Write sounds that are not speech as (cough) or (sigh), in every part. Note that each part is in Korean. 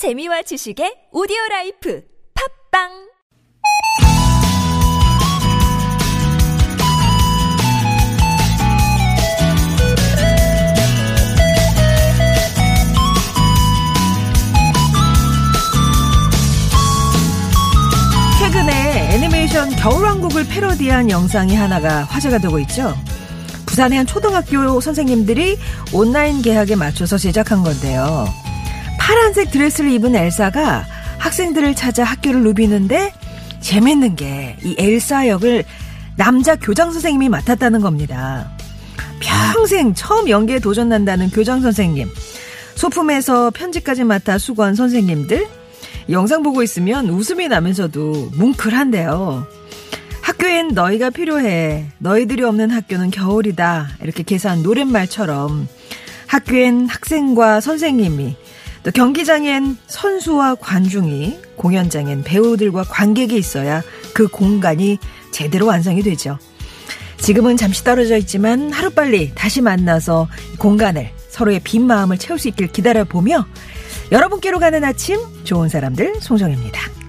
재미와 지식의 오디오 라이프 팟빵 최근에 애니메이션 겨울왕국을 패러디한 영상이 하나가 화제가 되고 있죠. 부산의 한 초등학교 선생님들이 온라인 계약에 맞춰서 제작한 건데요. 파란색 드레스를 입은 엘사가 학생들을 찾아 학교를 누비는데 재밌는 게 이 엘사 역을 남자 교장 선생님이 맡았다는 겁니다. 평생 처음 연기에 도전한다는 교장 선생님. 소품에서 편지까지 맡아 수고한 선생님들. 영상 보고 있으면 웃음이 나면서도 뭉클한데요. 학교엔 너희가 필요해. 너희들이 없는 학교는 겨울이다. 이렇게 계산 노랫말처럼 학교엔 학생과 선생님이 또 경기장엔 선수와 관중이 공연장엔 배우들과 관객이 있어야 그 공간이 제대로 완성이 되죠. 지금은 잠시 떨어져 있지만 하루빨리 다시 만나서 공간을 서로의 빈 마음을 채울 수 있길 기다려보며 여러분께로 가는 아침 좋은 사람들 송정입니다.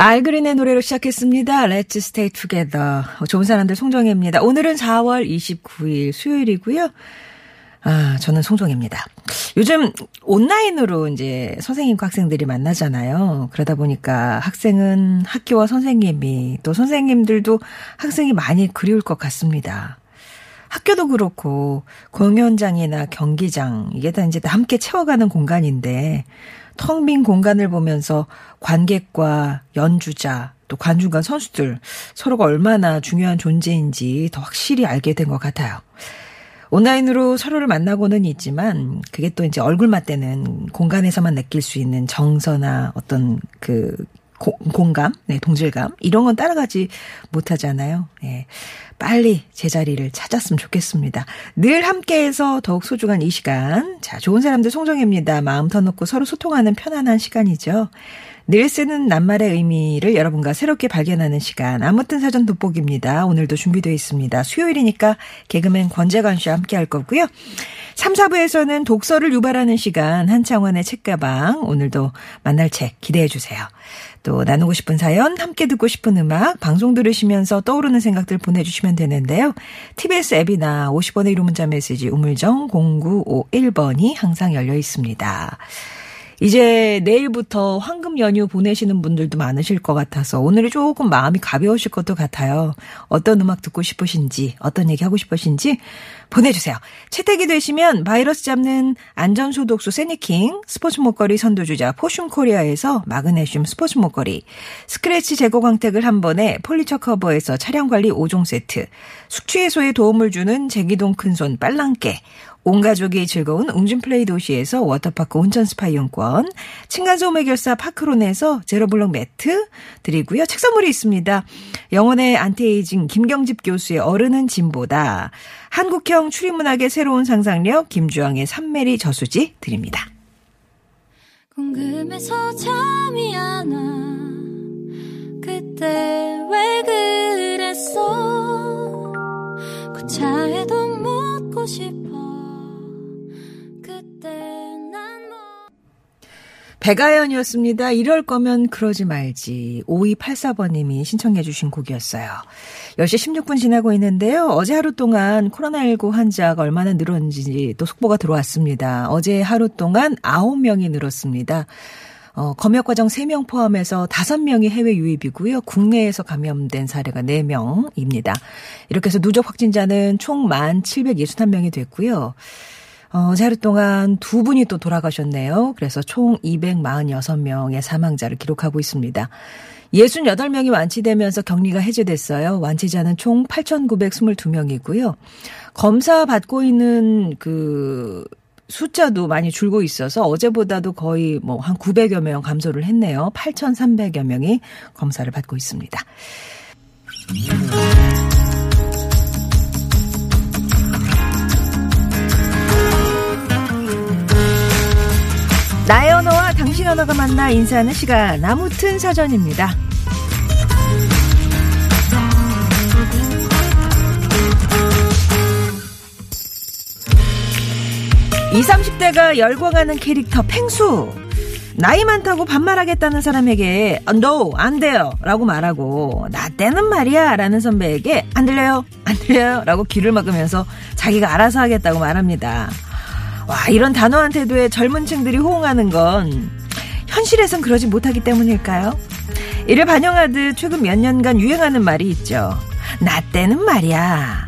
알그린의 노래로 시작했습니다. Let's stay together. 좋은 사람들 송정혜입니다. 오늘은 4월 29일 수요일이고요. 아, 저는 송정혜입니다. 요즘 온라인으로 이제 선생님과 학생들이 만나잖아요. 그러다 보니까 학생은 학교와 선생님이 또 선생님들도 학생이 많이 그리울 것 같습니다. 학교도 그렇고 공연장이나 경기장 이게 다 이제 함께 채워가는 공간인데 텅 빈 공간을 보면서 관객과 연주자 또 관중과 선수들 서로가 얼마나 중요한 존재인지 더 확실히 알게 된 것 같아요. 온라인으로 서로를 만나고는 있지만 그게 또 이제 얼굴 맞대는 공간에서만 느낄 수 있는 정서나 어떤 그 고, 공감, 네, 동질감 이런 건 따라가지 못하잖아요. 네. 빨리 제자리를 찾았으면 좋겠습니다. 늘 함께해서 더욱 소중한 이 시간. 자, 좋은 사람들 송정혜입니다. 마음 터놓고 서로 소통하는 편안한 시간이죠. 늘 쓰는 낱말의 의미를 여러분과 새롭게 발견하는 시간. 아무튼 사전 돋보기입니다. 오늘도 준비되어 있습니다. 수요일이니까 개그맨 권재관 씨와 함께 할 거고요. 3, 4부에서는 독서를 유발하는 시간 한창원의 책가방 오늘도 만날 책 기대해 주세요. 또 나누고 싶은 사연, 함께 듣고 싶은 음악, 방송 들으시면서 떠오르는 생각들 보내주시면 되는데요. TBS 앱이나 50원의 1호 문자 메시지 우물정 0951번이 항상 열려 있습니다. 이제 내일부터 황금 연휴 보내시는 분들도 많으실 것 같아서 오늘이 조금 마음이 가벼우실 것도 같아요. 어떤 음악 듣고 싶으신지, 어떤 얘기 하고 싶으신지 보내주세요. 채택이 되시면 바이러스 잡는 안전소독수 세니킹, 스포츠 목걸이 선도주자 포슘 코리아에서 마그네슘 스포츠 목걸이, 스크래치 제거 광택을 한 번에 폴리처 커버에서 차량 관리 5종 세트, 숙취 해소에 도움을 주는 제기동 큰손 빨랑깨, 온 가족이 즐거운 웅진플레이 도시에서 워터파크 온천 스파 이용권, 층간소음 해결사 파크론에서 제로블록 매트 드리고요. 책 선물이 있습니다. 영혼의 안티에이징 김경집 교수의 어른은 진보다 한국형 추리문학의 새로운 상상력 김주영의 삼메리 저수지 드립니다. 궁금해서 잠이 안 와. 그때 왜 그랬어? 그 차에도 묻고 싶어. 그때 난 뭐. 배가연이었습니다. 이럴 거면 그러지 말지. 5284번님이 신청해 주신 곡이었어요. 10시 16분 지나고 있는데요. 어제 하루 동안 코로나19 환자가 얼마나 늘었는지 또 속보가 들어왔습니다. 어제 하루 동안 9명이 늘었습니다. 어, 검역 과정 3명 포함해서 5명이 해외 유입이고요. 국내에서 감염된 사례가 4명입니다. 이렇게 해서 누적 확진자는 총 1,761명이 됐고요. 어, 하루 동안 두 분이 또 돌아가셨네요. 그래서 총 246명의 사망자를 기록하고 있습니다. 68명이 완치되면서 격리가 해제됐어요. 완치자는 총 8,922명이고요. 검사 받고 있는 그 숫자도 많이 줄고 있어서 어제보다도 거의 뭐 한 900여 명 감소를 했네요. 8,300여 명이 검사를 받고 있습니다. 나의 언어와 당신 언어가 만나 인사하는 시간 나무튼 사전입니다. 20, 30대가 열광하는 캐릭터 팽수. 나이 많다고 반말하겠다는 사람에게 no 안 돼요 라고 말하고 나 때는 말이야 라는 선배에게 안 들려요 안 들려요 라고 귀를 막으면서 자기가 알아서 하겠다고 말합니다. 와 이런 단호한 태도에 젊은 층들이 호응하는 건 현실에선 그러지 못하기 때문일까요? 이를 반영하듯 최근 몇 년간 유행하는 말이 있죠. 나 때는 말이야.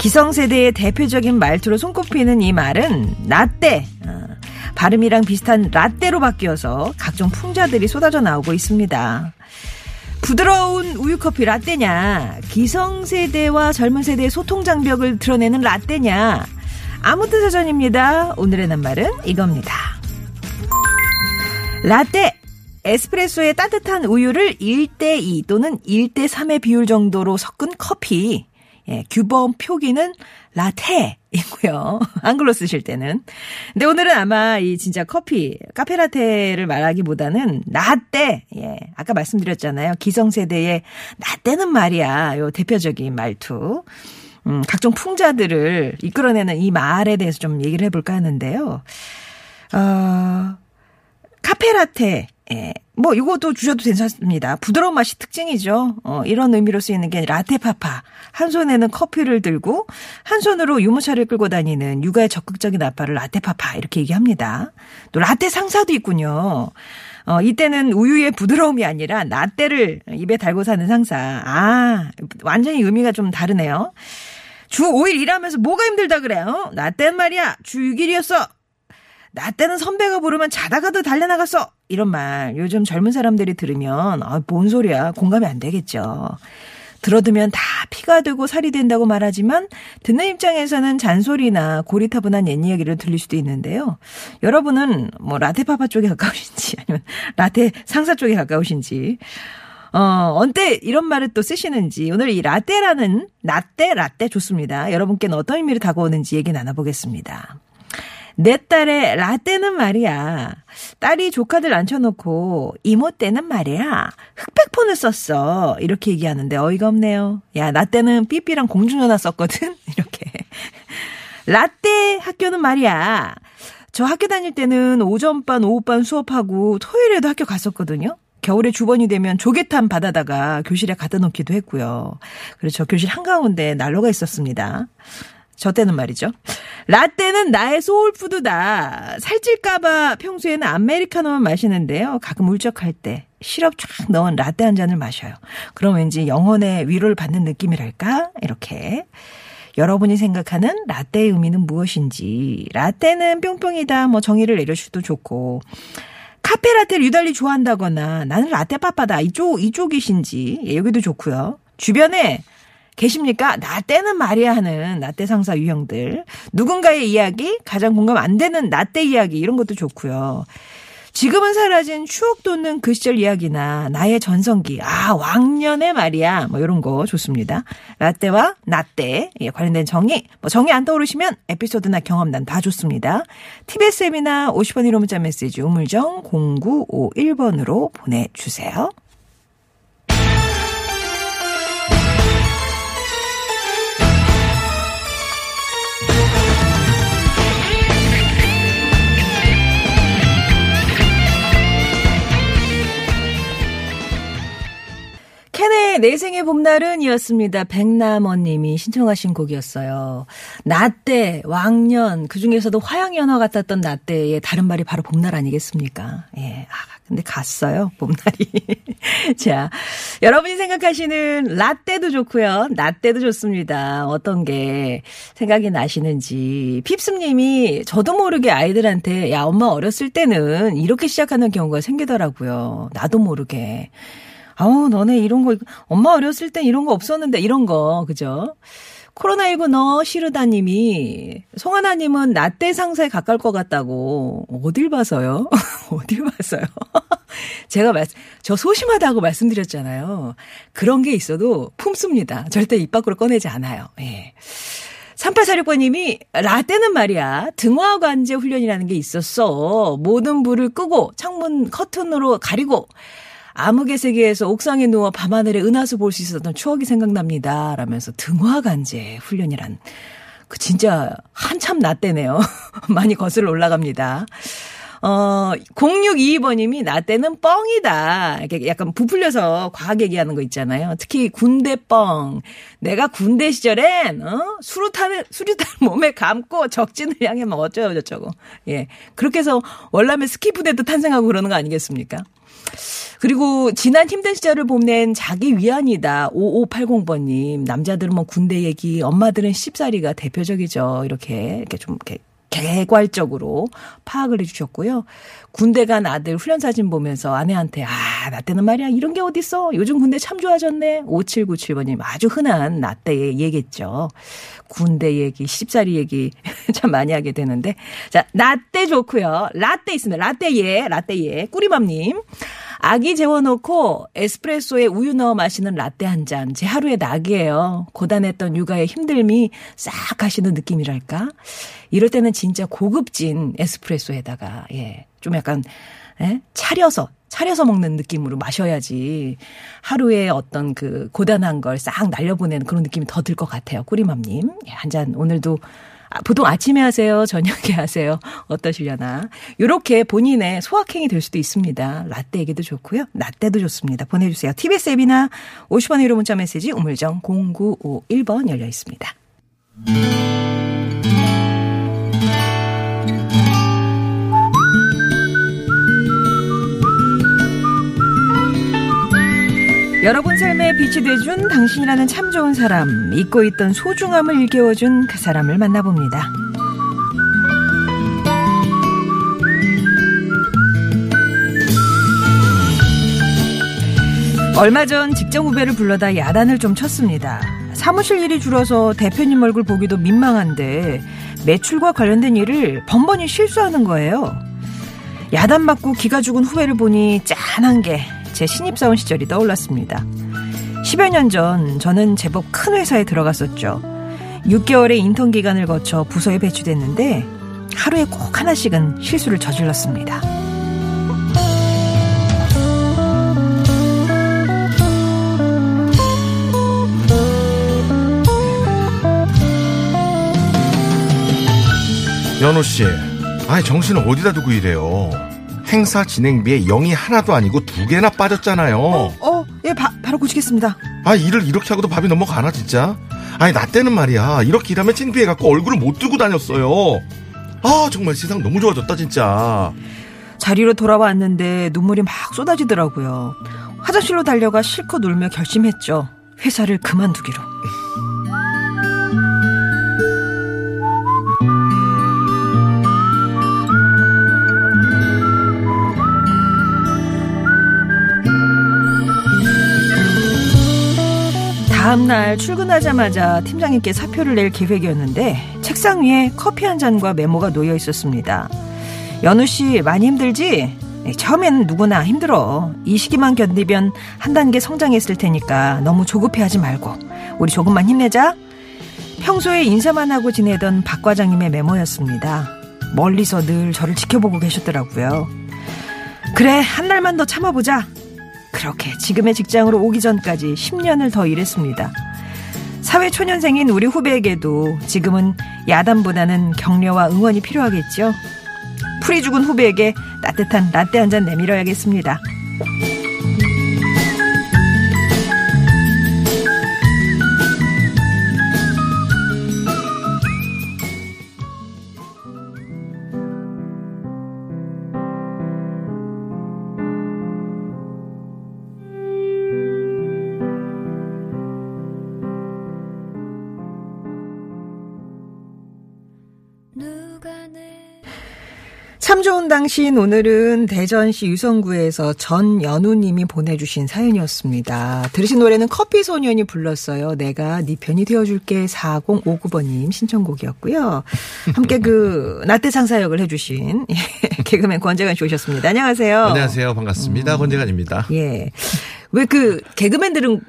기성세대의 대표적인 말투로 손꼽히는 이 말은 나때 어, 발음이랑 비슷한 라떼로 바뀌어서 각종 풍자들이 쏟아져 나오고 있습니다. 부드러운 우유커피 라떼냐 기성세대와 젊은 세대의 소통 장벽을 드러내는 라떼냐 아무튼 사전입니다. 오늘의 낱말은 이겁니다. 라떼 에스프레소에 따뜻한 우유를 1대2 또는 1대3의 비율 정도로 섞은 커피 예, 규범 표기는 라테이고요. (laughs) 한글로 쓰실 때는. 근데 오늘은 아마 이 진짜 커피, 카페라테를 말하기보다는 라떼. 예. 아까 말씀드렸잖아요. 기성세대의 라떼는 말이야. 요 대표적인 말투. 음, 각종 풍자들을 이끌어내는 이 말에 대해서 좀 얘기를 해볼까 하는데요. 어, 카페라테. 예. 뭐 이것도 주셔도 괜찮습니다. 부드러운 맛이 특징이죠. 어, 이런 의미로 쓰이는 게 라테파파. 한 손에는 커피를 들고 한 손으로 유모차를 끌고 다니는 육아의 적극적인 아빠를 라테파파 이렇게 얘기합니다. 또 라테 상사도 있군요. 어, 이때는 우유의 부드러움이 아니라 라떼를 입에 달고 사는 상사. 아, 완전히 의미가 좀 다르네요. 주 5일 일하면서 뭐가 힘들다 그래? 어? 나 때는 말이야. 주 6일이었어. 나 때는 선배가 부르면 자다가도 달려나갔어. 이런 말 요즘 젊은 사람들이 들으면 아, 뭔 소리야. 공감이 안 되겠죠. 들어두면 다 피가 되고 살이 된다고 말하지만 듣는 입장에서는 잔소리나 고리타분한 옛 이야기를 들릴 수도 있는데요. 여러분은 뭐 라테파파 쪽에 가까우신지 아니면 라테 상사 쪽에 가까우신지 어, 언제 이런 말을 또 쓰시는지 오늘 이 라떼라는 라떼 라떼 좋습니다. 여러분께는 어떤 의미로 다가오는지 얘기 나눠보겠습니다. 내 딸의 라떼는 말이야. 딸이 조카들 앉혀놓고 이모 때는 말이야. 흑백폰을 썼어. 이렇게 얘기하는데 어이가 없네요. 야, 나 때는 삐삐랑 공중전화 썼거든. (laughs) 이렇게. 라떼 학교는 말이야. 저 학교 다닐 때는 오전반, 오후반 수업하고 토요일에도 학교 갔었거든요. 겨울에 주번이 되면 조개탄 받아다가 교실에 갖다 놓기도 했고요. 그래서 저 교실 한가운데 난로가 있었습니다. 저 때는 말이죠. 라떼는 나의 소울푸드다. 살찔까봐 평소에는 아메리카노만 마시는데요. 가끔 울적할 때 시럽 쫙 넣은 라떼 한 잔을 마셔요. 그럼 왠지 영혼의 위로를 받는 느낌이랄까? 이렇게. 여러분이 생각하는 라떼의 의미는 무엇인지. 라떼는 뿅뿅이다. 뭐 정의를 내려주셔도 좋고. 카페라떼를 유달리 좋아한다거나 나는 라떼 빠빠다. 이쪽, 이쪽이신지. 예, 여기도 좋고요. 주변에 계십니까? 나 때는 말이야 하는 나때 상사 유형들. 누군가의 이야기, 가장 공감 안 되는 나때 이야기 이런 것도 좋고요. 지금은 사라진 추억 돋는 그 시절 이야기나 나의 전성기, 아, 왕년의 말이야. 뭐 이런 거 좋습니다. 라떼와 나떼 예, 관련된 정의, 뭐 정의 안 떠오르시면 에피소드나 경험담 다 좋습니다. TBS 앱이나 50원 1호 문자 메시지 우물정 0951번으로 보내주세요. 캔의 내 생의 봄날은 이었습니다. 백남원님이 신청하신 곡이었어요. 나때, 왕년, 그 중에서도 화양연화 같았던 나때의 다른 말이 바로 봄날 아니겠습니까? 예. 아, 근데 갔어요, 봄날이. (laughs) 자, 여러분이 생각하시는 라떼도 좋고요. 나떼도 좋습니다. 어떤 게 생각이 나시는지. 핍스님이 저도 모르게 아이들한테 야, 엄마 어렸을 때는 이렇게 시작하는 경우가 생기더라고요. 나도 모르게. 아우, 너네 이런 거, 엄마 어렸을 땐 이런 거 없었는데, 이런 거, 그죠? 코로나19 너 시르다님이 송하나님은 나때 상사에 가까울 것 같다고 어딜 봐서요? (laughs) 어딜 봐서요? (laughs) 제가 말, 저 소심하다고 말씀드렸잖아요. 그런 게 있어도 품습니다. 절대 입 밖으로 꺼내지 않아요. 예. 3846번님이 라떼는 말이야 등화관제 훈련이라는 게 있었어. 모든 불을 끄고 창문 커튼으로 가리고 암흑의 세계에서 옥상에 누워 밤하늘의 은하수 볼 수 있었던 추억이 생각납니다. 라면서 등화관제 훈련이란 그 진짜 한참 라떼네요. (laughs) 많이 거슬러 올라갑니다. 어, 0622번님이 나 때는 뻥이다. 이렇게 약간 부풀려서 과학 얘기하는 거 있잖아요. 특히 군대 뻥. 내가 군대 시절엔, 어? 수류탄을, 수류탄 (laughs) 몸에 감고 적진을 향해 막 어쩌고 저쩌고. 예. 그렇게 해서 월남의 스키 부대도 탄생하고 그러는 거 아니겠습니까? 그리고 지난 힘든 시절을 봄낸 자기 위안이다. 5580번님. 남자들은 뭐 군대 얘기, 엄마들은 씹사리가 대표적이죠. 이렇게, 이렇게 좀, 이렇게 개괄적으로 파악을 해주셨고요. 군대 간 아들 훈련 사진 보면서 아내한테 아, 나 때는 말이야 이런 게 어딨어. 요즘 군대 참 좋아졌네. 5797번님 아주 흔한 나 때의 얘기겠죠. 군대 얘기, 십살이 얘기 (laughs) 참 많이 하게 되는데 자, 나 때 좋고요. 라떼 있습니다. 라떼 예, 라떼 예. 꾸리맘님. 아기 재워놓고 에스프레소에 우유 넣어 마시는 라떼 한 잔. 제 하루의 낙이에요. 고단했던 육아의 힘듦이 싹 가시는 느낌이랄까? 이럴 때는 진짜 고급진 에스프레소에다가, 예, 좀 약간, 예? 차려서, 차려서 먹는 느낌으로 마셔야지 하루에 어떤 그 고단한 걸 싹 날려보내는 그런 느낌이 더 들 것 같아요. 꾸리맘님. 예, 한잔 오늘도 아, 보통 아침에 하세요? (laughs) 저녁에 하세요? 어떠시려나? 요렇게 본인의 소확행이 될 수도 있습니다. 라떼 얘기도 좋고요. 라떼도 좋습니다. 보내주세요. TBS 앱이나 50원 유로 문자 메시지 우물정 0951번 열려 있습니다. 여러분 삶에 빛이 돼준 당신이라는 참 좋은 사람, 잊고 있던 소중함을 일깨워준 그 사람을 만나봅니다. 얼마 전 직장 후배를 불러다 야단을 좀 쳤습니다. 사무실 일이 줄어서 대표님 얼굴 보기도 민망한데 매출과 관련된 일을 번번이 실수하는 거예요. 야단 맞고 기가 죽은 후배를 보니 짠한 게 제 신입사원 시절이 떠올랐습니다. 10여 년 전 저는 제법 큰 회사에 들어갔었죠. 6개월의 인턴 기간을 거쳐 부서에 배치됐는데 하루에 꼭 하나씩은 실수를 저질렀습니다. 연호 씨, 아니 정신을 어디다 두고 이래요? 행사 진행비에 0이 하나도 아니고 두 개나 빠졌잖아요. 어, 예, 바, 바로 고치겠습니다. 아 일을 이렇게 하고도 밥이 넘어가나 진짜? 아니 나 때는 말이야 이렇게 일하면 창피해갖고 얼굴을 못 들고 다녔어요. 아 정말 세상 너무 좋아졌다 진짜. 자리로 돌아왔는데 눈물이 막 쏟아지더라고요. 화장실로 달려가 실컷 울며 결심했죠. 회사를 그만두기로. 다음날 출근하자마자 팀장님께 사표를 낼 계획이었는데 책상 위에 커피 한 잔과 메모가 놓여 있었습니다. 연우 씨 많이 힘들지? 네, 처음엔 누구나 힘들어. 이 시기만 견디면 한 단계 성장했을 테니까 너무 조급해하지 말고 우리 조금만 힘내자. 평소에 인사만 하고 지내던 박 과장님의 메모였습니다. 멀리서 늘 저를 지켜보고 계셨더라고요. 그래 한 날만 더 참아보자. 그렇게 지금의 직장으로 오기 전까지 10년을 더 일했습니다. 사회 초년생인 우리 후배에게도 지금은 야단보다는 격려와 응원이 필요하겠죠. 풀이 죽은 후배에게 따뜻한 라떼 한 잔 내밀어야겠습니다. 참 좋은 당신 오늘은 대전시 유성구에서 전연우님이 보내주신 사연이었습니다. 들으신 노래는 커피소년이 불렀어요. 내가 네 편이 되어줄게 4059번님 신청곡이었고요. 함께 그 (laughs) 나태 상 사역을 해주신 개그맨 권재관 씨 오셨습니다. 안녕하세요. 안녕하세요 반갑습니다 권재관입니다. 예. 왜 그 개그맨들은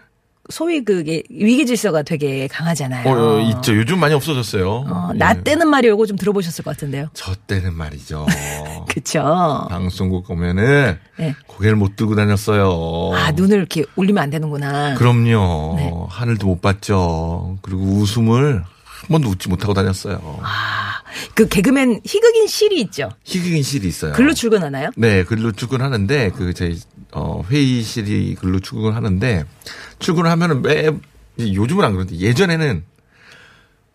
소위 그게 위기 질서가 되게 강하잖아요. 어, 어, 있죠. 요즘 많이 없어졌어요. 어, 나 예. 때는 말이 요거 좀 들어보셨을 것 같은데요. 저 때는 말이죠. (laughs) 그쵸. 방송국 오면은 네. 고개를 못 들고 다녔어요. 아, 눈을 이렇게 올리면 안 되는구나. 그럼요. 네. 하늘도 못 봤죠. 그리고 웃음을 한 번도 웃지 못하고 다녔어요. 아, 그 개그맨 희극인 실이 있죠. 희극인 실이 있어요. 글로 출근하나요? 네, 글로 출근하는데 그 저희 어 회의실이 글로 출근하는데 출근을 하면은 매 요즘은 안 그런데 예전에는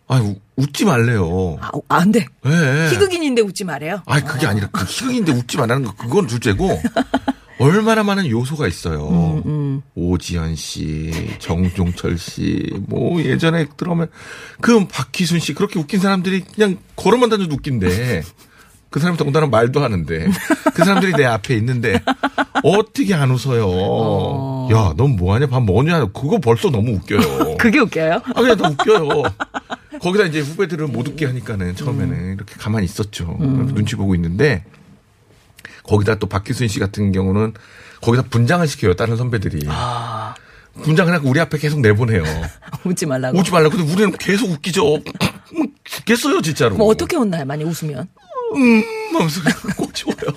아 우- 웃지 말래요. 아, 아, 안 돼. 네. 희극인인데 웃지 말아요. 아니 그게 아니라 그 희극인데 웃지 말라는 거 그건 둘째고 (laughs) 얼마나 많은 요소가 있어요. 음, 오지현 씨, 정종철 씨, 뭐 예전에 들어오면 그 박희순 씨 그렇게 웃긴 사람들이 그냥 걸어만 다녀도 웃긴데 그 사람이 더군다나 말도 하는데 그 사람들이 내 앞에 있는데 어떻게 안 웃어요? 야, 넌 뭐하냐? 밥 뭐냐? 그거 벌써 너무 웃겨요. (laughs) 그게 웃겨요? 아, 그냥 더 웃겨요. 거기다 이제 후배들은 못 웃게 하니까는 처음에는 이렇게 가만히 있었죠. 눈치 보고 있는데 거기다 또 박기순 씨 같은 경우는 거기다 분장을 시켜요. 다른 선배들이. 아. 분장을 하고 우리 앞에 계속 내보내요. (laughs) 웃지 말라고. 웃지 말라고. 근데 우리는 계속 웃기죠. (laughs) 뭐 죽겠어요, 진짜로. 뭐 어떻게 혼나요? 많이 웃으면? 음, 하면서 꼬치워요.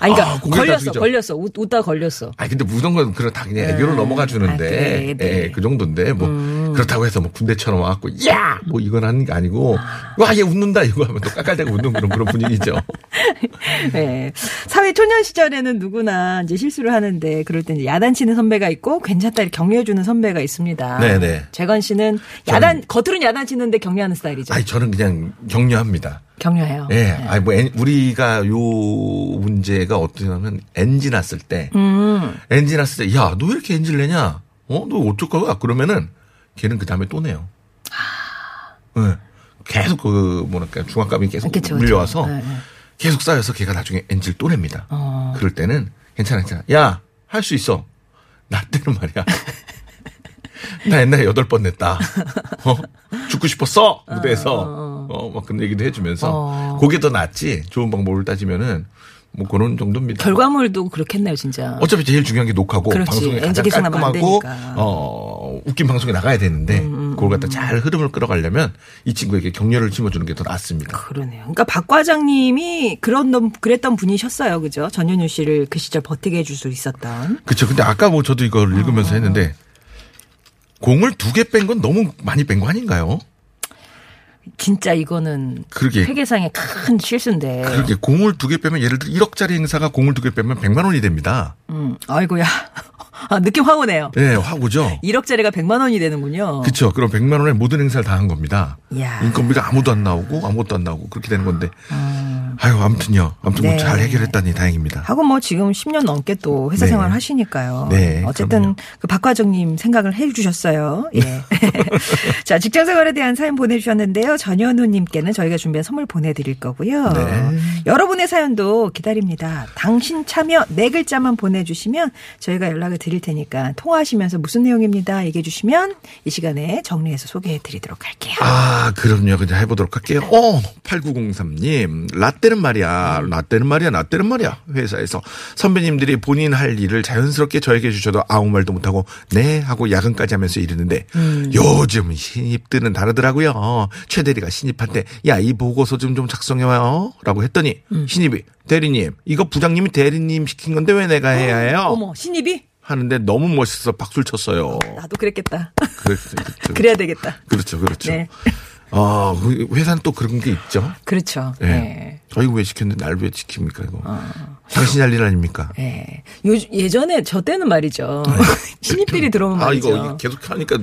아니, 그러니까 아, 걸렸어, 다투죠. 걸렸어. 웃, 웃다 걸렸어. 아니 근데 무던 건 그런 다 그냥 애교를 넘어가 아, 주는데 그래, 네. 예, 그 정도인데 뭐 그렇다고 해서 뭐 군대처럼 와갖고 야 뭐 이건 하는 게 아니고 와 얘 웃는다 이거 하면 또 깔깔대고 웃는 그런 그런 분위기죠. (laughs) 네. 사회 초년 시절에는 누구나 이제 실수를 하는데 그럴 때 이제 야단치는 선배가 있고 괜찮다 이렇게 격려해주는 선배가 있습니다. 네네. 재건 씨는 야단, 겉으로는 야단치는데 격려하는 스타일이죠. 아니 저는 그냥 격려합니다. 격려해요. 예, 네. 아니 뭐 엔- 우리가 요 문제가 어떠냐면 엔지 났을 때 음. 엔지 났을 때 야 너 왜 이렇게 엔지 내냐? 어 너 어쩔 거야? 그러면은 걔는 그 다음에 또 내요. 예. 계속 그 뭐랄까 중압감이 계속 아. 그쵸. 밀려와서 네, 네. 계속 쌓여서 걔가 나중에 엔지를 또 냅니다. 어. 그럴 때는 괜찮아, 괜찮아. 야, 할 수 있어. 나 때는 말이야. 나 옛날에 여덟 번 냈다. 어? 죽고 싶었어! 무대에서. 어, 막 그런 얘기도 해주면서. 어. 그게 더 낫지. 좋은 방법을 따지면은, 뭐 그런 정도입니다. 결과물도 그렇겠네요, 진짜. 어차피 제일 중요한 게 녹화고 그렇지. 방송이 가장 깔끔하고 어 웃긴 방송이 나가야 되는데 그걸 갖다 잘 흐름을 끌어가려면 이 친구에게 격려를 심어주는 게 더 낫습니다. 그러네요. 그러니까 박 과장님이 그런 놈- 그랬던 분이셨어요, 그죠? 전현유 씨를 그 시절 버티게 해줄 수 있었던. 그렇죠. 근데 아까 뭐 저도 이걸 어. 읽으면서 했는데 공을 두 개 뺀 건 너무 많이 뺀 거 아닌가요? 진짜 이거는 그러게. 회계상의 큰 실수인데. 그렇게 공을 두 개 빼면 예를 들어 1억짜리 행사가 공을 두 개 빼면 100만 원이 됩니다. 음, 아이고야. 아, 느낌 확 오네요. 네, 확 오죠. 1억짜리가 100만 원이 되는군요. 그렇죠. 그럼 100만 원에 모든 행사를 다 한 겁니다. 이야. 인건비가 아무도 안 나오고 아무것도 안 나오고 그렇게 되는 건데. 아 유, 아무튼요. 아무튼 네. 뭐잘 해결했다니 다행입니다. 하고 뭐 지금 10년 넘게 또 회사 네. 생활 하시니까요. 네, 어쨌든 그럼요. 그 박과정님 생각을 해 주셨어요. 예. (laughs) 자, 직장 생활에 대한 사연 보내주셨는데요. 전현우님께는 저희가 준비한 선물 보내드릴 거고요. 네. 여러분의 사연도 기다립니다. 당신 참여 네 글자만 보내주시면 저희가 연락을 드릴 테니까 통화하시면서 무슨 내용입니다. 얘기해 주시면 이 시간에 정리해서 소개해 드리도록 할게요. 아, 그럼요. 그냥 해보도록 할게요. 어, 8903님. 라떼 는 말이야. 라떼는 말이야. 라떼는 말이야. 회사에서 선배님들이 본인 할 일을 자연스럽게 저에게 주셔도 아무 말도 못하고 네 하고 야근까지 하면서 이러는데 요즘 신입들은 다르더라고요. 최 대리가 신입한테 야, 이 보고서 좀 좀 작성해와요. 라고 했더니 신입이 대리님, 이거 부장님이 대리님 시킨 건데 왜 내가 해야 해요? 어머, 신입이? 하는데 너무 멋있어서 박수를 쳤어요. 나도 그랬겠다. 그렇죠. 그렇죠. (laughs) 그래야 되겠다. 그렇죠. 그렇죠. 네. 아, 그 회사는 또 그런 게 있죠. 그렇죠. 예. 네. 저희 왜 시켰는데 날 왜 지킵니까, 이거. 어. 당신이 할일 아닙니까? 예. 요, 예전에 저 때는 말이죠. (laughs) 신입들이 들어오면 네. 아, 말이죠. 음. 이거 계속 하니까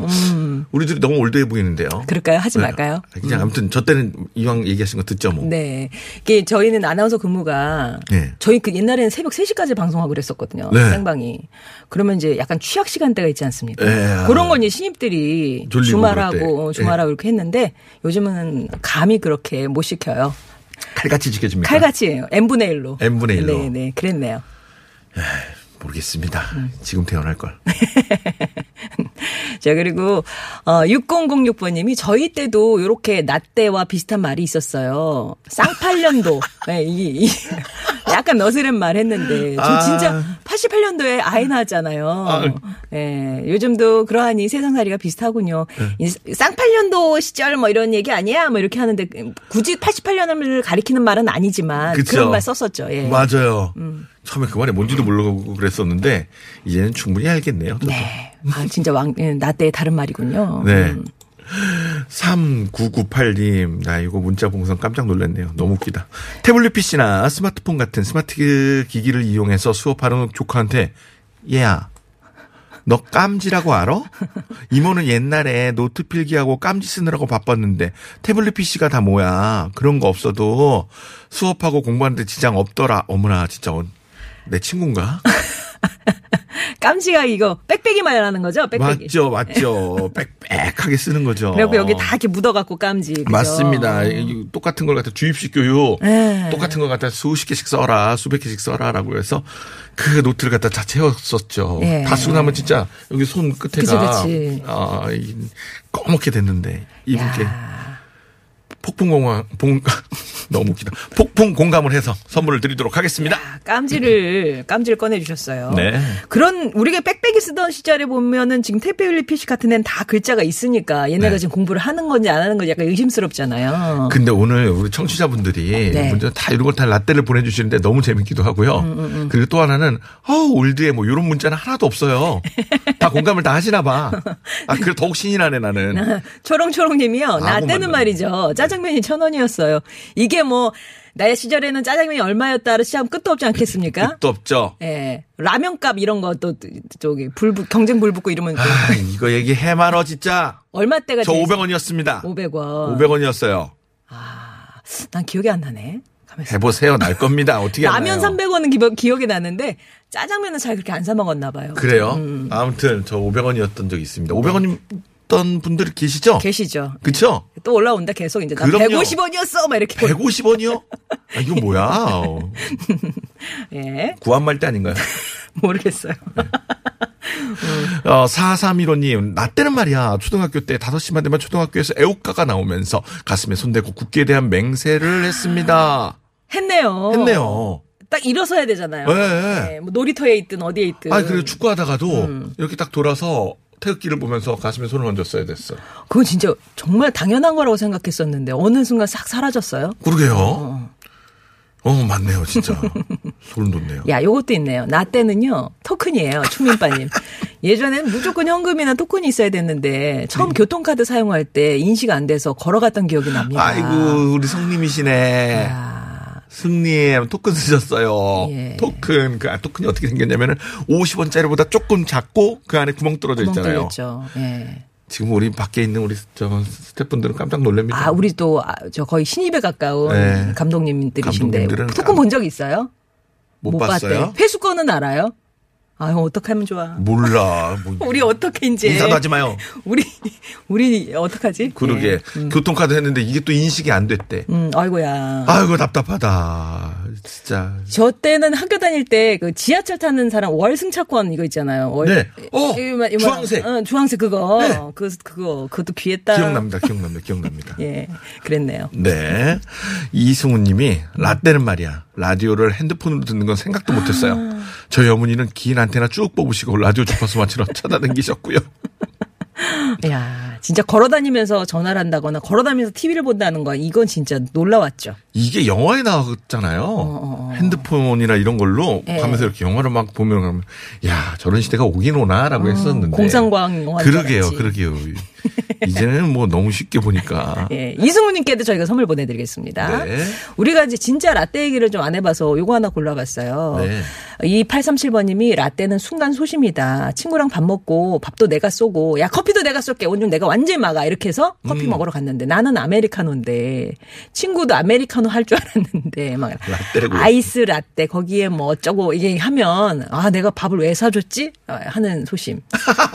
우리들이 너무 올드해 보이는데요. 그럴까요? 하지 네. 말까요? 그냥 아무튼 저 때는 이왕 얘기하신 거 듣죠, 뭐. 네. 이게 저희는 아나운서 근무가 네. 저희 그 옛날에는 새벽 3시까지 방송하고 그랬었거든요. 네. 생방이. 그러면 이제 약간 취약 시간대가 있지 않습니까? 네. 그런 건 이제 신입들이 주말하고 때. 주말하고 이렇게 했는데 요즘은 감히 그렇게 못 시켜요. 칼같이 지켜줍니까? 칼같이 n분의 1로. n분의 일로. 네, 네. 그랬네요. 모르겠습니다. 음. 지금 태어날 걸. (laughs) 자, 그리고, 어, 6006번님이 저희 때도 이렇게 나때와 비슷한 말이 있었어요. 쌍팔년도. 네, 이, 이, (laughs) 약간 너스른 말 했는데. 저 아. 진짜 88년도에 아이 낳았잖아요. 예, 요즘도 그러하니 세상살이가 비슷하군요. 네. 이 쌍팔년도 시절 뭐 이런 얘기 아니야? 뭐 이렇게 하는데 굳이 88년을 가리키는 말은 아니지만 그쵸. 그런 말 썼었죠. 예. 맞아요. 음. 처음에 그 말이 뭔지도 모르고 그랬었는데 이제는 충분히 알겠네요. 저도. 네. 아, 진짜 왕, 예, 나 때의 다른 말이군요. 네. 음. 3998님, 나 이거 문자 봉선 깜짝 놀랐네요. 너무 웃기다. 태블릿 PC나 스마트폰 같은 스마트 기기를 이용해서 수업하는 조카한테, 얘야, 너 깜지라고 알아? 이모는 옛날에 노트 필기하고 깜지 쓰느라고 바빴는데 태블릿 PC가 다 뭐야. 그런 거 없어도 수업하고 공부하는데 지장 없더라. 어머나, 진짜. 어, 내 친구인가? (laughs) 깜지가 이거 빽빽이 말하는 거죠? 빽빽이. 맞죠, 맞죠. 빽빽하게 쓰는 거죠. 그리고 여기 다 이렇게 묻어갖고 깜지. 그죠? 맞습니다. 이 똑같은 걸 갖다 주입식 교육, 네. 똑같은 걸 갖다 수십 개씩 써라, 수백 개씩 써라라고 해서 그 노트를 갖다 다 채웠었죠. 예. 다 쓰고 나면 진짜 여기 손 끝에가. 아, 이 꺼멓게 됐는데 이분께 야. 폭풍 공감, 봉, (laughs) 너무 웃기다. 폭풍 공감을 해서 선물을 드리도록 하겠습니다. 깜지를 깜지를 꺼내 주셨어요. 네. 그런 우리가 빽빽이 쓰던 시절에 보면은 지금 태블릿 PC 같은 데는 다 글자가 있으니까 얘네가 네. 지금 공부를 하는 건지 안 하는 건지 약간 의심스럽잖아요. 근데 오늘 우리 청취자분들이 네. 문제 다 이런 걸 다 라떼를 보내 주시는데 너무 재밌기도 하고요. 음, 그리고 또 하나는 어우 올드에 뭐 이런 문자는 하나도 없어요. 다 공감을 다 하시나 봐. 아 그래 더욱 신이 나네 나는. (laughs) 초롱초롱 님이요. 아무 때는 말도 말이죠. 짜 장면이 천 원이었어요. 이게 뭐 나의 시절에는 짜장면이 얼마였다를 시작하면 끝도 없지 않겠습니까? 끝도 없죠. 예. 라면값 이런 것도 저기 불 붙- 경쟁 불 붙고 이러면 또아 이거 얘기해 말어 진짜. 얼마 때가 저 제일- 500원이었습니다. 500원. 500원이었어요. 난 기억이 안 나네. 해보세요 날 겁니다. 어떻게 라면 알아요? 300원은 기억, 기억이 나는데 짜장면은 잘 그렇게 안 사 먹었나 봐요. 그래요? 음. 아무튼 저 500원이었던 적이 있습니다. 500원이 었던 분들 계시죠? 계시죠? 그쵸? 또 올라온다 계속 이제 나 그럼요. 150원이었어 막 이렇게 150원이요? 아, 이거 뭐야? (laughs) 예 구한말 때 아닌가요? (laughs) 모르겠어요. 어, 4315님, 나 때는 말이야. 초등학교 때 5시만 되면 초등학교에서 애국가가 나오면서 가슴에 손대고 국기에 대한 맹세를 했습니다. 했네요. 했네요. 딱 일어서야 되잖아요. 네. 예, 뭐 놀이터에 있든 어디에 있든. 아니, 그리고 축구하다가도 음. 이렇게 딱 돌아서 태극기를 보면서 가슴에 손을 얹었어야 됐어. 그건 진짜 정말 당연한 거라고 생각했었는데 어느 순간 싹 사라졌어요. 그러게요. 어, 맞네요, 진짜. 소름 돋네요. 야, 요것도 있네요. 나 때는요, 토큰이에요, 충민빠님. (laughs) 예전에는 무조건 현금이나 토큰이 있어야 됐는데, 처음 교통카드 사용할 때 인식 안 돼서 걸어갔던 기억이 납니다. 아이고, 우리 성님이시네. 아, 승님 토큰 쓰셨어요. 예. 토큰 그 아, 토큰이 어떻게 생겼냐면은 50원짜리보다 조금 작고 그 안에 구멍 뚫어져 구멍 있잖아요. 예. 지금 우리 밖에 있는 우리 저 스태프분들은 깜짝 놀랍니다. 아, 우리 또, 아, 저 거의 신입에 가까운 네. 감독님들이신데, 토큰 본 적 있어요? 못, 봤어요? 봤대. 회수권은 알아요? 아유, 어떻게 하면 좋아. 몰라. 뭐, (laughs) 우리 어떻게 이제. 인사도 하지 마요. (laughs) 우리, 우리, 어떡하지? 그러게 예. 교통카드 했는데 이게 또 인식이 안 됐대. 음, 아이고야. 아이고 답답하다. 진짜. 저 때는 학교 다닐 때 그 지하철 타는 사람 월승차권 이거 있잖아요. 월, 네. 어, 이거, 이거, 주황색. 어, 주황색 그거. 네. 그 그거 그것도 귀했다. 기억납니다. 기억납니다. 기억납니다. (laughs) 예, 그랬네요. 네. 이승우 님이 라떼는 말이야. 라디오를 핸드폰으로 듣는 건 생각도 못 했어요. 아. 저희 어머니는 긴 안테나 쭉 뽑으시고 라디오 주파수 맞추러 찾아다니셨고요. (laughs) (laughs) 야, 진짜 걸어다니면서 전화를 한다거나 걸어다니면서 TV를 본다는 거 이건 진짜 놀라웠죠. 이게 영화에 나왔잖아요. 핸드폰이나 이런 걸로 어, 예. 가면서 이렇게 영화를 막 보면 그러면 야 저런 시대가 오긴 오나라고 했었는데. 어, 공상과학 영화. 그러게요, 그러게요. (laughs) 이제는 뭐 너무 쉽게 보니까. (laughs) 예, 이승우님께도 저희가 선물 보내드리겠습니다. 네. 우리가 이제 진짜 라떼 얘기를 좀 안 해봐서 요거 하나 골라봤어요. 네. 2837번님이 라떼는 순간 소심이다. 친구랑 밥 먹고 밥도 내가 쏘고 야 커피도 내가 쏠게 오늘 내가 완 전히 막아 이렇게 해서 커피 음. 먹으러 갔는데 나는 아메리카노인데 친구도 아메리카노 할 줄 알았는데 막 (laughs) 라떼라고 아이스 라떼 거기에 뭐 어쩌고 이게 하면 아 내가 밥을 왜 사줬지 어, 하는 소심.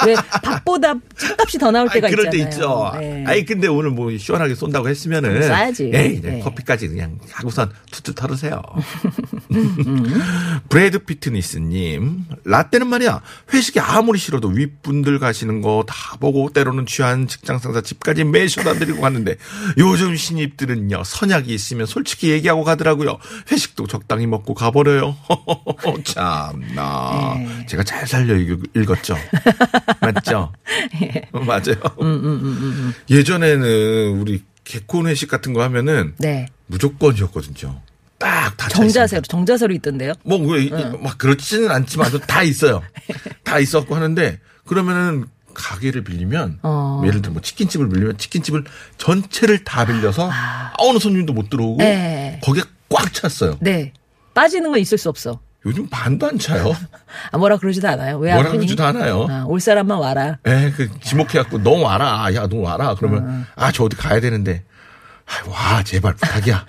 왜 밥보다 차값이 더 나올 때가 그럴 있잖아요. 때 있죠. 예. 아이 근데 오늘 뭐 시원하게 쏜다고 했으면은 쏴야지. 에이, 예. 커피까지 그냥 하고선 툭툭 털으세요. (laughs) (laughs) 브래드 피트니스님 라떼는 말이야 회식이 아무리 싫어도 윗분들 가시는 거 다 보고 때로는 취한 취한 직장 상사 집까지 모셔다 드리고 갔는데 요즘 신입들은요 선약이 있으면 솔직히 얘기하고 가더라고요. 회식도 적당히 먹고 가버려요. (laughs) 참나 네. 제가 잘 살려 읽- 읽었죠. 맞죠? (laughs) 예. 맞아요. 음, 예전에는 우리 개콘 회식 같은 거 하면은 네. 무조건이었거든요. 딱 다 정자세로, 정자세로 있던데요? 뭐, 왜, 이- 막 그렇지는 않지만 다 있어요. (laughs) 다 있었고 하는데, 그러면은 가게를 빌리면, 어. 예를 들어 뭐 치킨집을 빌리면 치킨집을 전체를 다 빌려서, 아, 어느 손님도 못 들어오고, 네. 거기에 꽉 찼어요. 네. 빠지는 건 있을 수 없어. 요즘 반도 안 차요. 아, 뭐라 그러지도 않아요. 왜 뭐라 아프니? 그러지도 않아요. 아, 올 사람만 와라. 에, 그, 지목해갖고, 너 와라. 야, 너 와라. 그러면, 아, 저 어디 가야 되는데, 아, 와, 제발 부탁이야.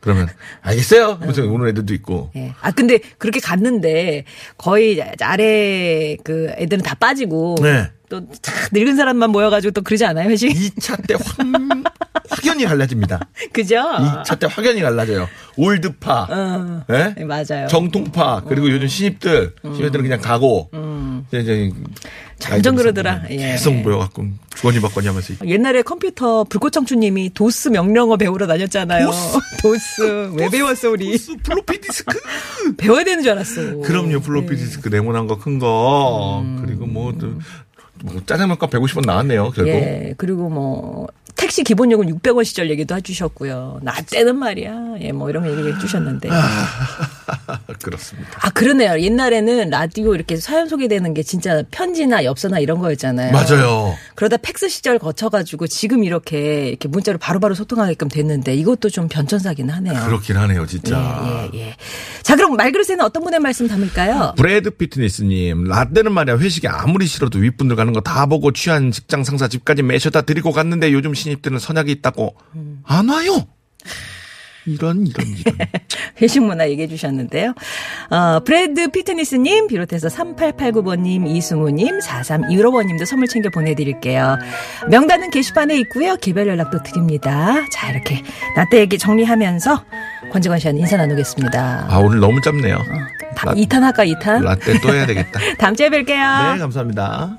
그러면, 알겠어요. 무슨 오는 애들도 있고. 예. 아, 근데 그렇게 갔는데 거의 아래 그 애들은 다 빠지고. 네. 또탁 늙은 사람만 모여가지고 또 그러지 않아요, 회식? 2차 때 (laughs) 확, 확연히 갈라집니다. (laughs) 그죠? 2차 때 확연히 갈라져요. old파, 어. 예? 네, 맞아요. 음. 정통파, 그리고 요즘 신입들, 신입들은 그냥 가고, 이제, 이제 점점 그러더라. 예. 계속 모여갖고 주거니 받거니 하면서 옛날에 컴퓨터 불꽃청춘님이 도스 명령어 배우러 다녔잖아요. 도스. (laughs) 왜 배웠어, 우리? 무슨 플로피 디스크. (laughs) 배워야 되는 줄 알았어. 그럼요, 플로피 디스크 네모난 거 큰 거. 그리고 뭐, 또, 뭐 짜장면값 150원 나왔네요, 결국. 예, 그리고 뭐, 택시 기본요금 600원 시절 얘기도 해주셨고요. 나 때는 말이야. 예, 뭐 이런 거 얘기해 주셨는데. (laughs) 그렇습니다. 아, 그러네요. 옛날에는 라디오 이렇게 사연 소개되는 게 진짜 편지나 엽서나 이런 거였잖아요. 맞아요. 그러다 팩스 시절 거쳐가지고 지금 이렇게 이렇게 문자로 바로바로 소통하게끔 됐는데 이것도 좀 변천사긴 하네요. 그렇긴 하네요, 진짜. 예, 예, 예. 자, 그럼 말그릇에는 어떤 분의 말씀 담을까요? 브래드 피트니스님, 라떼는 말이야 회식이 아무리 싫어도 윗분들 가는 거 다 보고 취한 직장 상사 집까지 매셔다 드리고 갔는데 요즘 신 입들은 선약이 있다고 안 와요. 이런 이런 이런. (laughs) 회식 문화 얘기해 주셨는데요. 어, 브래드 피트니스님 비롯해서 3889번님, 이승우님, 4315번님도 선물 챙겨 보내드릴게요. 명단은 게시판에 있고요. 개별 연락도 드립니다. 자, 이렇게 나때 얘기 정리하면서 권지관 씨와 인사 나누겠습니다. 아 오늘 너무 짧네요. 다, 2탄 할까, 2탄? 라떼 또 해야 되겠다. (laughs) 다음 주에 뵐게요. 네 감사합니다.